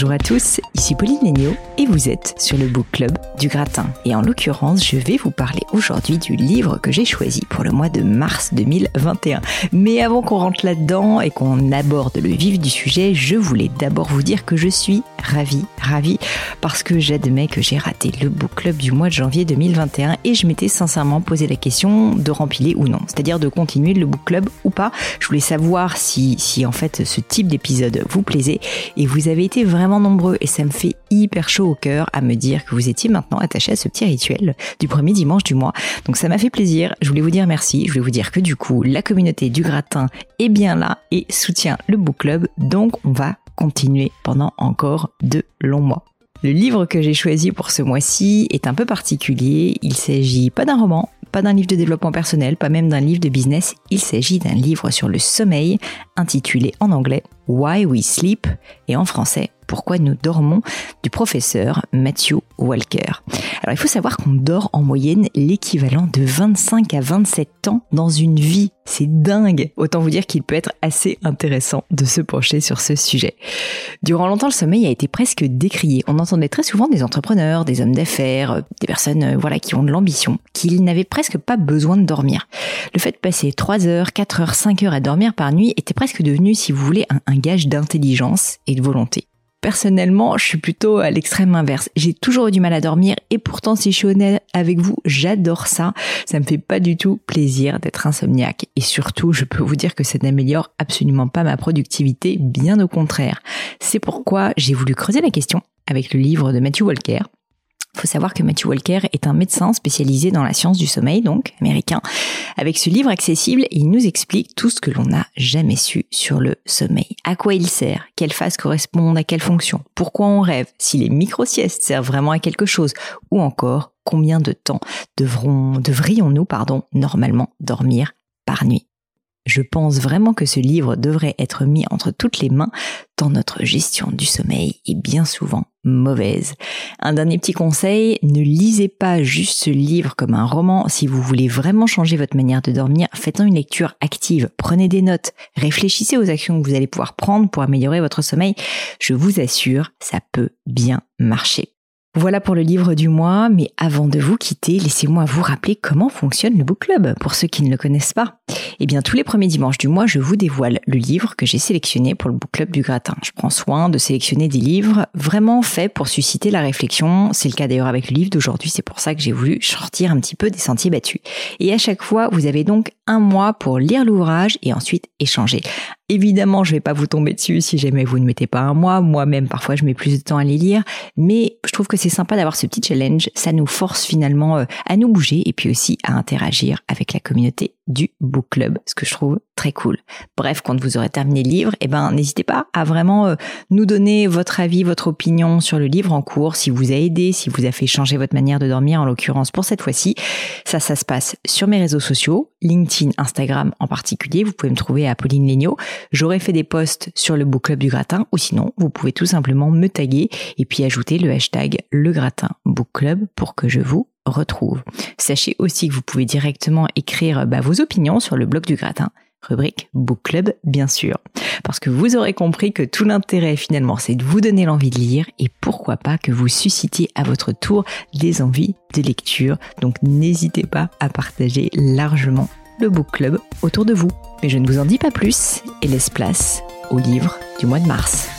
Bonjour à tous, ici Pauline Léniaud et vous êtes sur le Book Club du Gratin. Et en l'occurrence, je vais vous parler aujourd'hui du livre que j'ai choisi pour le mois de mars 2021. Mais avant qu'on rentre là-dedans et qu'on aborde le vif du sujet, je voulais d'abord vous dire que je suis ravie, ravie, parce que j'admets que j'ai raté le Book Club du mois de janvier 2021 et je m'étais sincèrement posé la question de remplir ou non, c'est-à-dire de continuer le Book Club ou pas. Je voulais savoir si, si en fait ce type d'épisode vous plaisait et vous avez été vraiment nombreux et ça me fait hyper chaud au cœur à me dire que vous étiez maintenant attachés à ce petit rituel du premier dimanche du mois. Donc ça m'a fait plaisir. Je voulais vous dire merci. Je voulais vous dire que du coup, la communauté du gratin est bien là et soutient le book club. Donc on va continuer pendant encore deux longs mois. Le livre que j'ai choisi pour ce mois-ci est un peu particulier. Il s'agit pas d'un roman, pas d'un livre de développement personnel, pas même d'un livre de business. Il s'agit d'un livre sur le sommeil intitulé en anglais Why We Sleep et en français pourquoi nous dormons du professeur Matthew Walker. Alors il faut savoir qu'on dort en moyenne l'équivalent de 25 à 27 ans dans une vie. C'est dingue. Autant vous dire qu'il peut être assez intéressant de se pencher sur ce sujet. Durant longtemps, le sommeil a été presque décrié. On entendait très souvent des entrepreneurs, des hommes d'affaires, des personnes euh, voilà qui ont de l'ambition, qu'ils n'avaient presque pas besoin de dormir. Le fait de passer 3 heures, 4 heures, 5 heures à dormir par nuit était presque devenu, si vous voulez, un, un gage d'intelligence et de volonté. Personnellement, je suis plutôt à l'extrême inverse. J'ai toujours eu du mal à dormir et pourtant, si je suis honnête avec vous, j'adore ça. Ça me fait pas du tout plaisir d'être insomniaque. Et surtout, je peux vous dire que ça n'améliore absolument pas ma productivité, bien au contraire. C'est pourquoi j'ai voulu creuser la question avec le livre de Matthew Walker, faut savoir que Matthew Walker est un médecin spécialisé dans la science du sommeil, donc américain. Avec ce livre accessible, il nous explique tout ce que l'on n'a jamais su sur le sommeil. À quoi il sert? Quelles phases correspondent à quelle fonction Pourquoi on rêve? Si les micro-siestes servent vraiment à quelque chose? Ou encore, combien de temps devrions-nous, pardon, normalement dormir par nuit? Je pense vraiment que ce livre devrait être mis entre toutes les mains tant notre gestion du sommeil est bien souvent mauvaise. Un dernier petit conseil, ne lisez pas juste ce livre comme un roman. Si vous voulez vraiment changer votre manière de dormir, faites-en une lecture active. Prenez des notes. Réfléchissez aux actions que vous allez pouvoir prendre pour améliorer votre sommeil. Je vous assure, ça peut bien marcher. Voilà pour le livre du mois, mais avant de vous quitter, laissez-moi vous rappeler comment fonctionne le book club pour ceux qui ne le connaissent pas. Eh bien, tous les premiers dimanches du mois, je vous dévoile le livre que j'ai sélectionné pour le book club du gratin. Je prends soin de sélectionner des livres vraiment faits pour susciter la réflexion. C'est le cas d'ailleurs avec le livre d'aujourd'hui, c'est pour ça que j'ai voulu sortir un petit peu des sentiers battus. Et à chaque fois, vous avez donc un mois pour lire l'ouvrage et ensuite échanger. Évidemment, je vais pas vous tomber dessus si jamais vous ne mettez pas un mois. Moi-même, parfois, je mets plus de temps à les lire. Mais je trouve que c'est sympa d'avoir ce petit challenge. Ça nous force finalement euh, à nous bouger et puis aussi à interagir avec la communauté du book club, ce que je trouve très cool. Bref, quand vous aurez terminé le livre, eh ben, n'hésitez pas à vraiment euh, nous donner votre avis, votre opinion sur le livre en cours, si vous a aidé, si vous a fait changer votre manière de dormir, en l'occurrence pour cette fois-ci. Ça, ça se passe sur mes réseaux sociaux, LinkedIn, Instagram en particulier. Vous pouvez me trouver à Pauline Legnaud. J'aurai fait des posts sur le book club du gratin ou sinon, vous pouvez tout simplement me taguer et puis ajouter le hashtag le gratin book club pour que je vous retrouve. Sachez aussi que vous pouvez directement écrire bah, vos opinions sur le blog du gratin rubrique Book Club bien sûr. Parce que vous aurez compris que tout l'intérêt finalement c'est de vous donner l'envie de lire et pourquoi pas que vous suscitiez à votre tour des envies de lecture. Donc n'hésitez pas à partager largement le Book Club autour de vous. Mais je ne vous en dis pas plus et laisse place au livre du mois de mars.